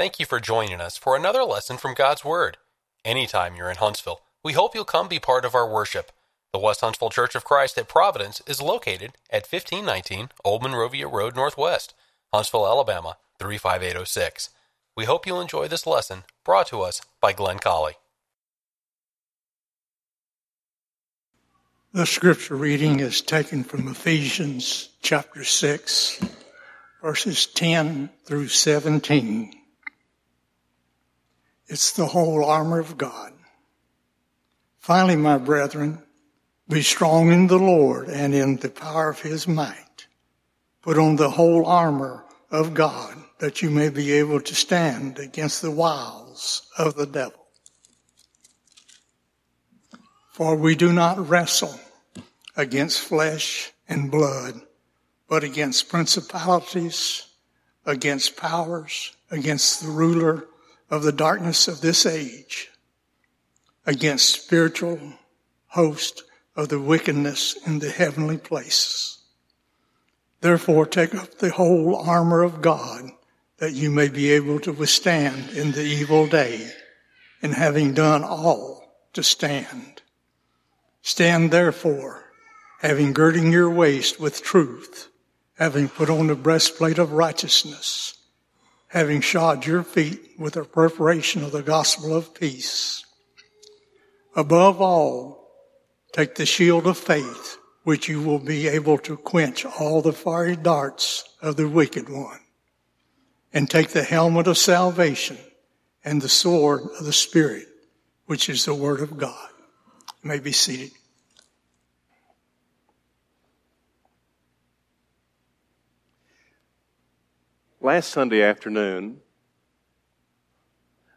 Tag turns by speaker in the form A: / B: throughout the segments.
A: Thank you for joining us for another lesson from God's Word. Anytime you're in Huntsville, we hope you'll come be part of our worship. The West Huntsville Church of Christ at Providence is located at 1519 Old Monrovia Road Northwest, Huntsville, Alabama 35806. We hope you'll enjoy this lesson brought to us by Glenn Colley.
B: The scripture reading is taken from Ephesians chapter 6, verses 10 through 17. It's the whole armor of God. Finally, my brethren, be strong in the Lord and in the power of his might. Put on the whole armor of God that you may be able to stand against the wiles of the devil. For we do not wrestle against flesh and blood, but against principalities, against powers, against the ruler of the darkness of this age against spiritual host of the wickedness in the heavenly places. Therefore take up the whole armor of God that you may be able to withstand in the evil day and having done all to stand. Stand therefore, having girding your waist with truth, having put on the breastplate of righteousness, having shod your feet with the preparation of the gospel of peace. Above all, take the shield of faith, which you will be able to quench all the fiery darts of the wicked one. And take the helmet of salvation and the sword of the Spirit, which is the word of God. You may be seated.
C: Last Sunday afternoon,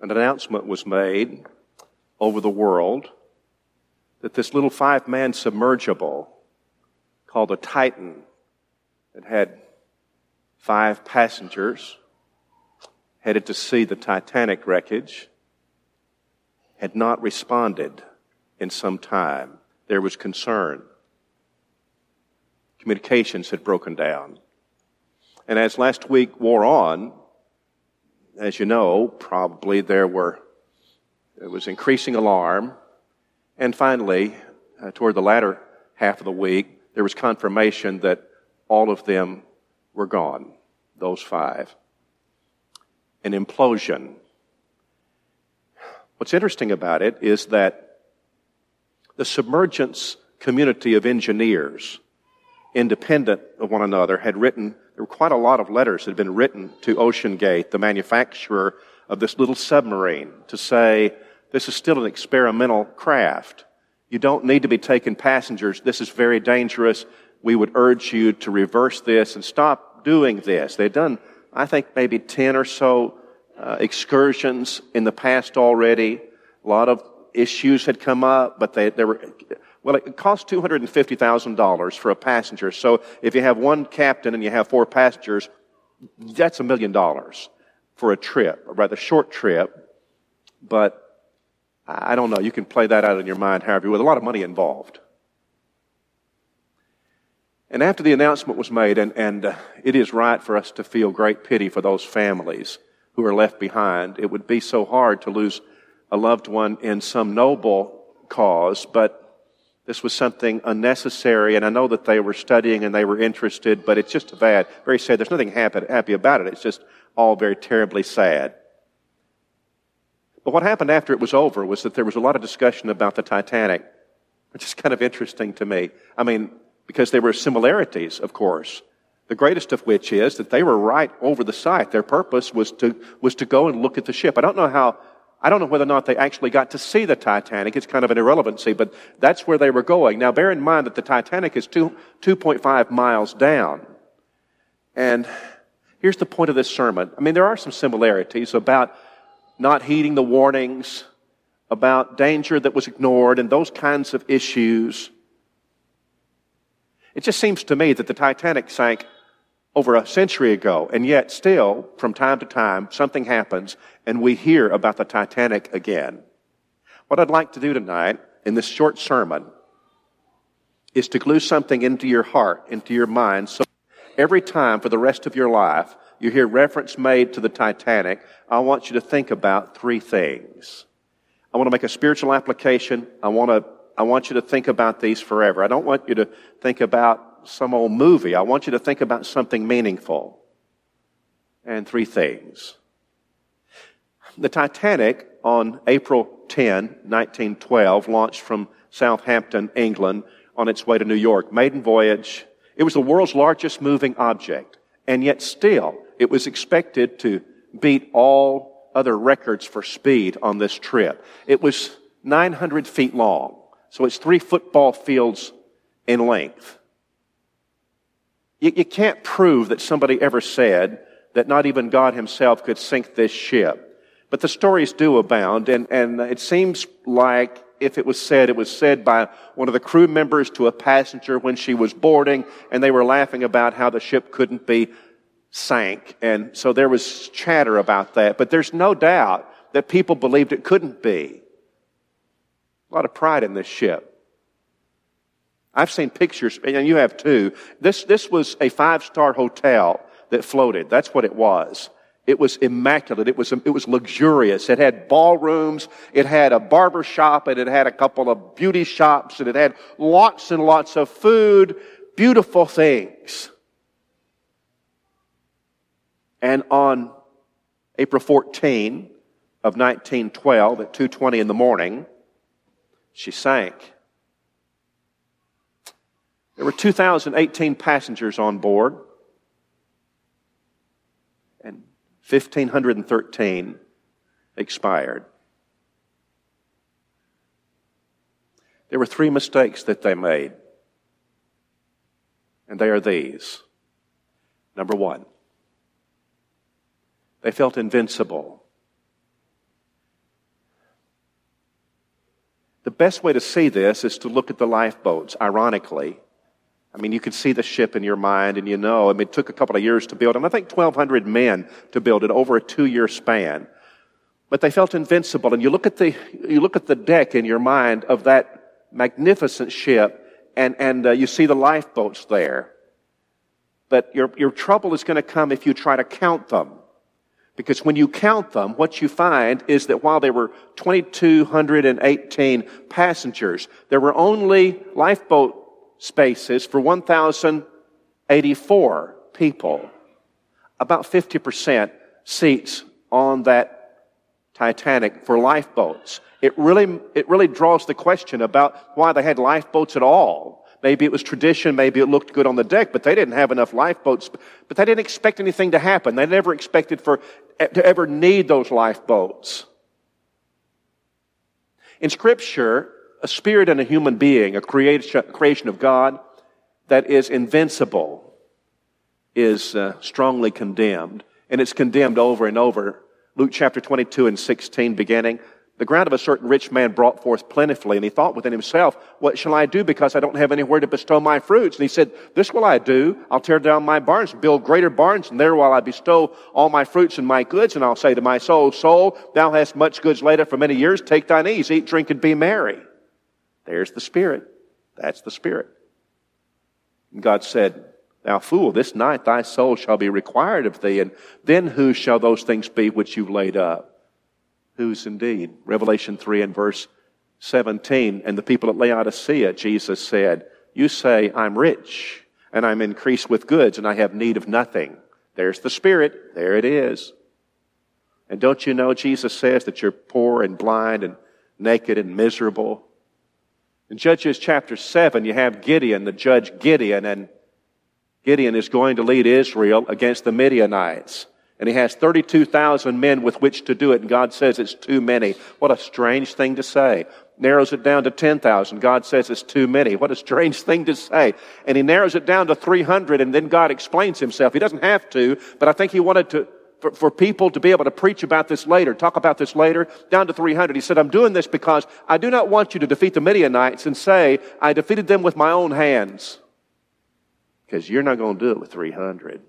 C: an announcement was made over the world that this little five man submergible called a Titan that had five passengers headed to see the Titanic wreckage had not responded in some time. There was concern. Communications had broken down. And as last week wore on, as you know, probably there were, there was increasing alarm. And finally, uh, toward the latter half of the week, there was confirmation that all of them were gone, those five. An implosion. What's interesting about it is that the submergence community of engineers, independent of one another, had written there were quite a lot of letters that had been written to OceanGate, the manufacturer of this little submarine, to say, this is still an experimental craft. You don't need to be taking passengers. This is very dangerous. We would urge you to reverse this and stop doing this. They'd done, I think, maybe 10 or so uh, excursions in the past already. A lot of issues had come up, but they, they were well, it costs $250,000 for a passenger. So if you have one captain and you have four passengers, that's a million dollars for a trip, a rather short trip. But I don't know. You can play that out in your mind however you. A lot of money involved. And after the announcement was made, and, and uh, it is right for us to feel great pity for those families who are left behind. It would be so hard to lose a loved one in some noble cause, but this was something unnecessary, and I know that they were studying and they were interested, but it's just bad, very sad. There's nothing happy, happy about it. It's just all very terribly sad. But what happened after it was over was that there was a lot of discussion about the Titanic, which is kind of interesting to me. I mean, because there were similarities, of course. The greatest of which is that they were right over the site. Their purpose was to, was to go and look at the ship. I don't know how I don't know whether or not they actually got to see the Titanic. It's kind of an irrelevancy, but that's where they were going. Now, bear in mind that the Titanic is two, 2.5 miles down. And here's the point of this sermon. I mean, there are some similarities about not heeding the warnings, about danger that was ignored, and those kinds of issues. It just seems to me that the Titanic sank over a century ago, and yet still, from time to time, something happens and we hear about the Titanic again. What I'd like to do tonight in this short sermon is to glue something into your heart, into your mind, so every time for the rest of your life you hear reference made to the Titanic, I want you to think about three things. I want to make a spiritual application. I want to, I want you to think about these forever. I don't want you to think about some old movie. I want you to think about something meaningful. And three things. The Titanic on April 10, 1912, launched from Southampton, England, on its way to New York. Maiden voyage. It was the world's largest moving object. And yet still, it was expected to beat all other records for speed on this trip. It was 900 feet long. So it's three football fields in length. You, you can't prove that somebody ever said that not even God himself could sink this ship. But the stories do abound, and, and it seems like if it was said, it was said by one of the crew members to a passenger when she was boarding, and they were laughing about how the ship couldn't be sank. And so there was chatter about that. But there's no doubt that people believed it couldn't be. A lot of pride in this ship. I've seen pictures, and you have too. This, this was a five star hotel that floated. That's what it was. It was immaculate. It was, it was luxurious. It had ballrooms. It had a barber shop and it had a couple of beauty shops and it had lots and lots of food, beautiful things. And on April 14 of 1912 at 2:20 in the morning, she sank. There were 2018 passengers on board. and 1513 expired. There were three mistakes that they made, and they are these. Number one, they felt invincible. The best way to see this is to look at the lifeboats. Ironically, I mean, you can see the ship in your mind and you know, I mean, it took a couple of years to build, and I think 1,200 men to build it over a two year span. But they felt invincible, and you look at the, you look at the deck in your mind of that magnificent ship, and, and uh, you see the lifeboats there. But your, your trouble is going to come if you try to count them. Because when you count them, what you find is that while there were 2,218 passengers, there were only lifeboat spaces for 1,084 people. About 50% seats on that Titanic for lifeboats. It really, it really draws the question about why they had lifeboats at all. Maybe it was tradition, maybe it looked good on the deck, but they didn't have enough lifeboats. But they didn't expect anything to happen. They never expected for, to ever need those lifeboats. In scripture, a spirit and a human being, a creation of God that is invincible, is uh, strongly condemned. And it's condemned over and over. Luke chapter 22 and 16 beginning. The ground of a certain rich man brought forth plentifully, and he thought within himself, What shall I do because I don't have anywhere to bestow my fruits? And he said, This will I do. I'll tear down my barns, build greater barns, and there will I bestow all my fruits and my goods. And I'll say to my soul, Soul, thou hast much goods laid up for many years. Take thine ease, eat, drink, and be merry. There's the Spirit. That's the Spirit. And God said, Thou fool, this night thy soul shall be required of thee, and then whose shall those things be which you've laid up? Whose indeed? Revelation 3 and verse 17. And the people at Laodicea, Jesus said, You say, I'm rich, and I'm increased with goods, and I have need of nothing. There's the Spirit. There it is. And don't you know Jesus says that you're poor and blind and naked and miserable? In Judges chapter 7, you have Gideon, the judge Gideon, and Gideon is going to lead Israel against the Midianites. And he has 32,000 men with which to do it, and God says it's too many. What a strange thing to say. Narrows it down to 10,000. God says it's too many. What a strange thing to say. And he narrows it down to 300, and then God explains himself. He doesn't have to, but I think he wanted to for, for people to be able to preach about this later, talk about this later, down to 300. He said, I'm doing this because I do not want you to defeat the Midianites and say, I defeated them with my own hands. Because you're not going to do it with 300.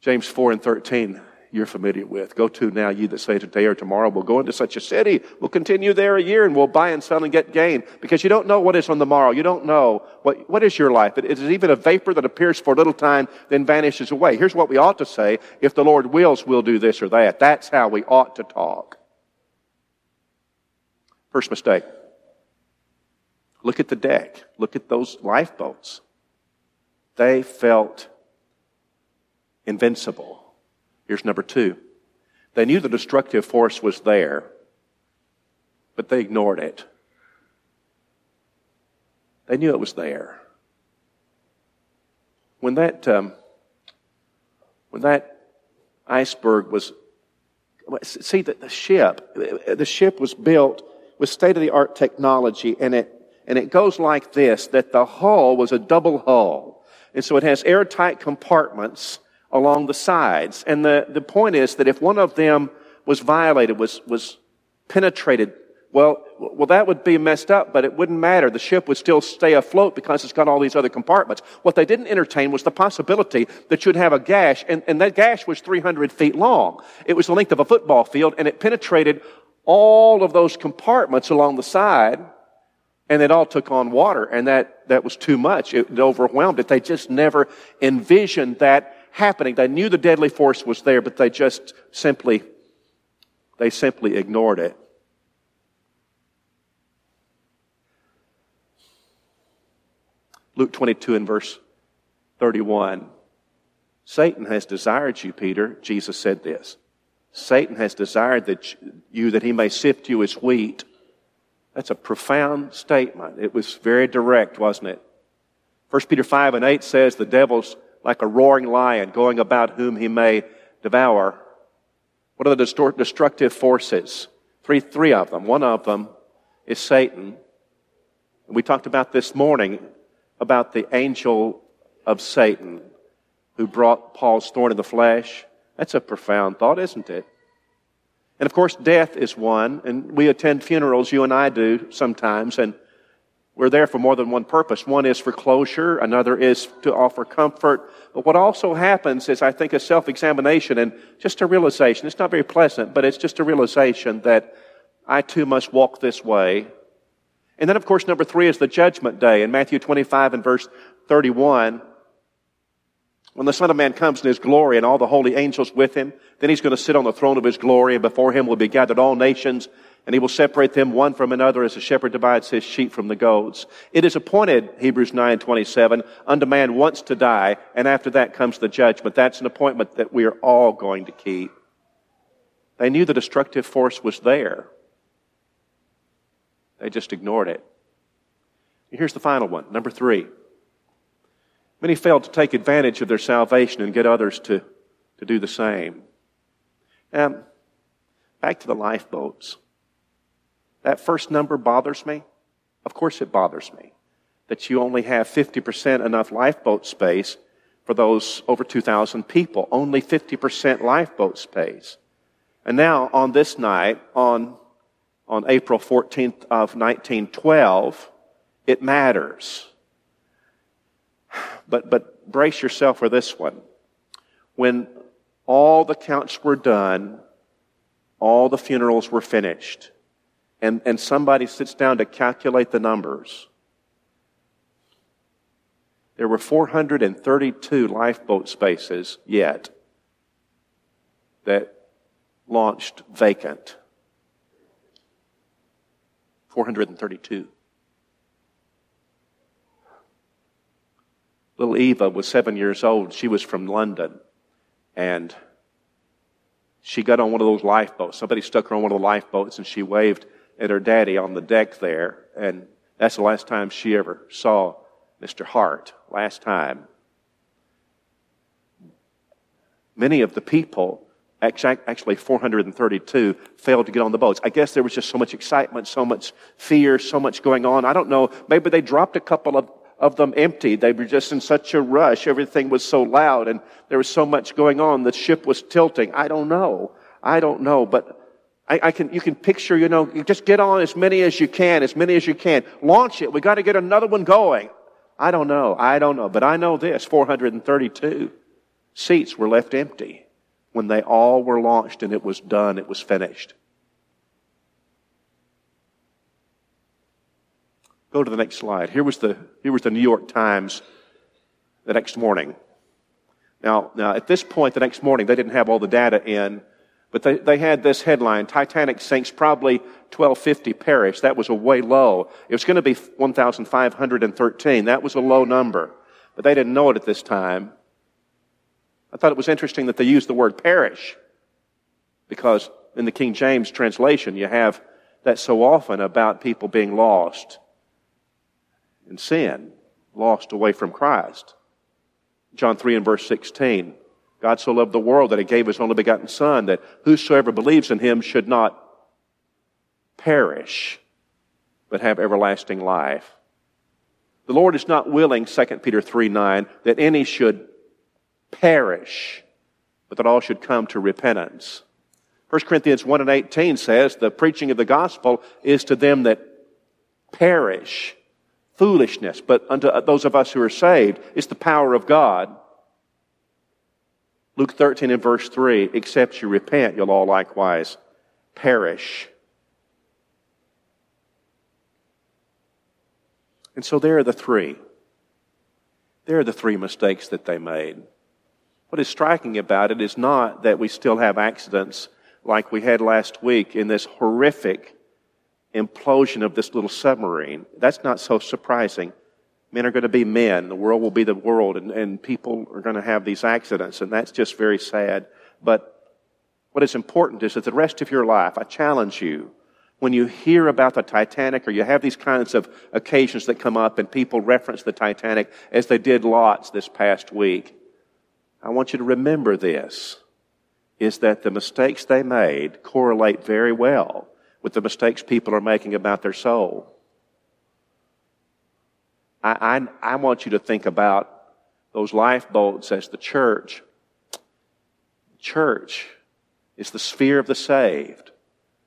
C: James 4 and 13, you're familiar with. Go to now, you that say today or tomorrow, we'll go into such a city, we'll continue there a year, and we'll buy and sell and get gain. Because you don't know what is on the morrow. You don't know what, what is your life. It is even a vapor that appears for a little time, then vanishes away. Here's what we ought to say. If the Lord wills, we'll do this or that. That's how we ought to talk. First mistake. Look at the deck. Look at those lifeboats. They felt invincible. Here's number two. They knew the destructive force was there, but they ignored it. They knew it was there. When that, um, when that iceberg was, see that the ship, the ship was built with state of the art technology and it, and it goes like this, that the hull was a double hull. And so it has airtight compartments along the sides. And the, the point is that if one of them was violated, was, was penetrated, well, well, that would be messed up, but it wouldn't matter. The ship would still stay afloat because it's got all these other compartments. What they didn't entertain was the possibility that you'd have a gash, and, and that gash was 300 feet long. It was the length of a football field, and it penetrated all of those compartments along the side, and it all took on water, and that, that was too much. It, it overwhelmed it. They just never envisioned that happening. They knew the deadly force was there, but they just simply, they simply ignored it. Luke 22 and verse 31. Satan has desired you, Peter. Jesus said this. Satan has desired that you that he may sift you as wheat. That's a profound statement. It was very direct, wasn't it? 1 Peter 5 and 8 says the devil's like a roaring lion going about whom he may devour. What are the destructive forces? Three, three of them. One of them is Satan. We talked about this morning about the angel of Satan who brought Paul's thorn in the flesh. That's a profound thought, isn't it? And of course, death is one, and we attend funerals, you and I do sometimes, and we're there for more than one purpose. One is for closure, another is to offer comfort. But what also happens is, I think, a self examination and just a realization. It's not very pleasant, but it's just a realization that I too must walk this way. And then, of course, number three is the judgment day. In Matthew 25 and verse 31, when the Son of Man comes in His glory and all the holy angels with Him, then He's going to sit on the throne of His glory and before Him will be gathered all nations and he will separate them one from another as a shepherd divides his sheep from the goats. It is appointed, Hebrews 9, 27, unto man once to die, and after that comes the judgment. That's an appointment that we are all going to keep. They knew the destructive force was there. They just ignored it. Here's the final one, number three. Many failed to take advantage of their salvation and get others to, to do the same. Um, back to the lifeboats. That first number bothers me. Of course it bothers me that you only have 50% enough lifeboat space for those over 2,000 people. Only 50% lifeboat space. And now on this night, on, on April 14th of 1912, it matters. But, but brace yourself for this one. When all the counts were done, all the funerals were finished and, and somebody sits down to calculate the numbers, there were 432 lifeboat spaces yet that launched vacant. 432. Little Eva was seven years old. She was from London. And she got on one of those lifeboats. Somebody stuck her on one of the lifeboats and she waved at her daddy on the deck there, and that's the last time she ever saw Mr. Hart. Last time. Many of the people, actually 432, failed to get on the boats. I guess there was just so much excitement, so much fear, so much going on. I don't know. Maybe they dropped a couple of of them empty. They were just in such a rush. Everything was so loud and there was so much going on. The ship was tilting. I don't know. I don't know. But I, I, can, you can picture, you know, you just get on as many as you can, as many as you can. Launch it. We got to get another one going. I don't know. I don't know. But I know this 432 seats were left empty. when they all were launched and it was done, it was finished. Go to the next slide. Here was the, here was the New York Times the next morning. Now, now, at this point, the next morning, they didn't have all the data in, but they, they had this headline, Titanic sinks probably 1250 perish. That was a way low. It was going to be 1,513. That was a low number. But they didn't know it at this time. I thought it was interesting that they used the word perish because in the King James translation, you have that so often about people being lost in sin, lost away from Christ. John 3 and verse 16. God so loved the world that he gave his only begotten Son, that whosoever believes in him should not perish, but have everlasting life. The Lord is not willing, 2 Peter 3 9, that any should perish, but that all should come to repentance. 1 Corinthians 1 and 18 says, the preaching of the gospel is to them that perish foolishness, but unto those of us who are saved, it's the power of God. Luke 13 and verse 3, except you repent, you'll all likewise perish. And so there are the three. There are the three mistakes that they made. What is striking about it is not that we still have accidents like we had last week in this horrific implosion of this little submarine. That's not so surprising. Men are going to be men. The world will be the world, and, and people are going to have these accidents, and that's just very sad. But what is important is that the rest of your life, I challenge you, when you hear about the Titanic or you have these kinds of occasions that come up and people reference the Titanic as they did lots this past week, I want you to remember this is that the mistakes they made correlate very well with the mistakes people are making about their soul. I, I, I want you to think about those lifeboats as the church. Church is the sphere of the saved.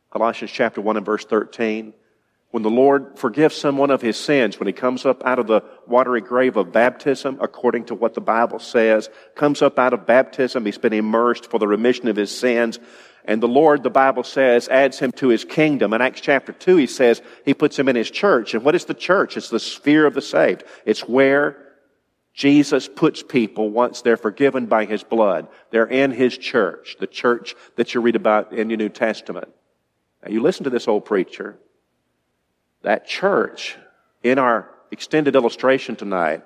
C: Colossians chapter 1 and verse 13. When the Lord forgives someone of his sins, when he comes up out of the watery grave of baptism, according to what the Bible says, comes up out of baptism, he's been immersed for the remission of his sins. And the Lord, the Bible says, adds him to his kingdom. In Acts chapter 2, he says he puts him in his church. And what is the church? It's the sphere of the saved. It's where Jesus puts people once they're forgiven by his blood. They're in his church, the church that you read about in your New Testament. Now you listen to this old preacher. That church, in our extended illustration tonight,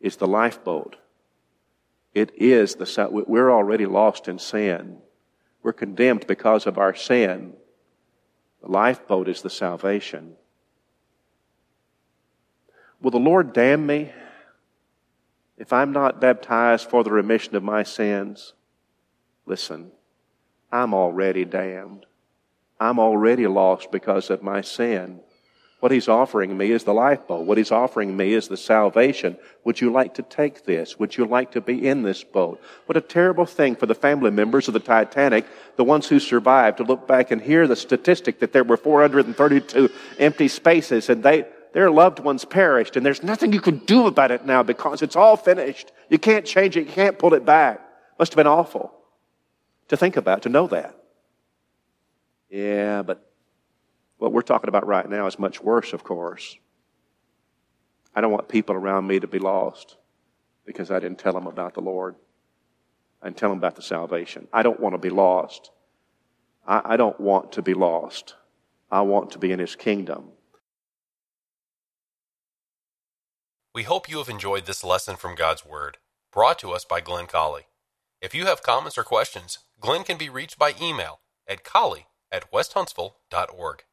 C: is the lifeboat. It is the, we're already lost in sin. We're condemned because of our sin. The lifeboat is the salvation. Will the Lord damn me if I'm not baptized for the remission of my sins? Listen, I'm already damned. I'm already lost because of my sin. What he's offering me is the lifeboat. What he's offering me is the salvation. Would you like to take this? Would you like to be in this boat? What a terrible thing for the family members of the Titanic, the ones who survived, to look back and hear the statistic that there were 432 empty spaces and they, their loved ones perished and there's nothing you can do about it now because it's all finished. You can't change it. You can't pull it back. Must have been awful to think about, to know that. Yeah, but what we're talking about right now is much worse, of course. I don't want people around me to be lost because I didn't tell them about the Lord. Didn't tell them about the salvation. I don't want to be lost. I, I don't want to be lost. I want to be in His kingdom.
A: We hope you have enjoyed this lesson from God's Word, brought to us by Glenn Colley. If you have comments or questions, Glenn can be reached by email at colley at westhuntsville.org.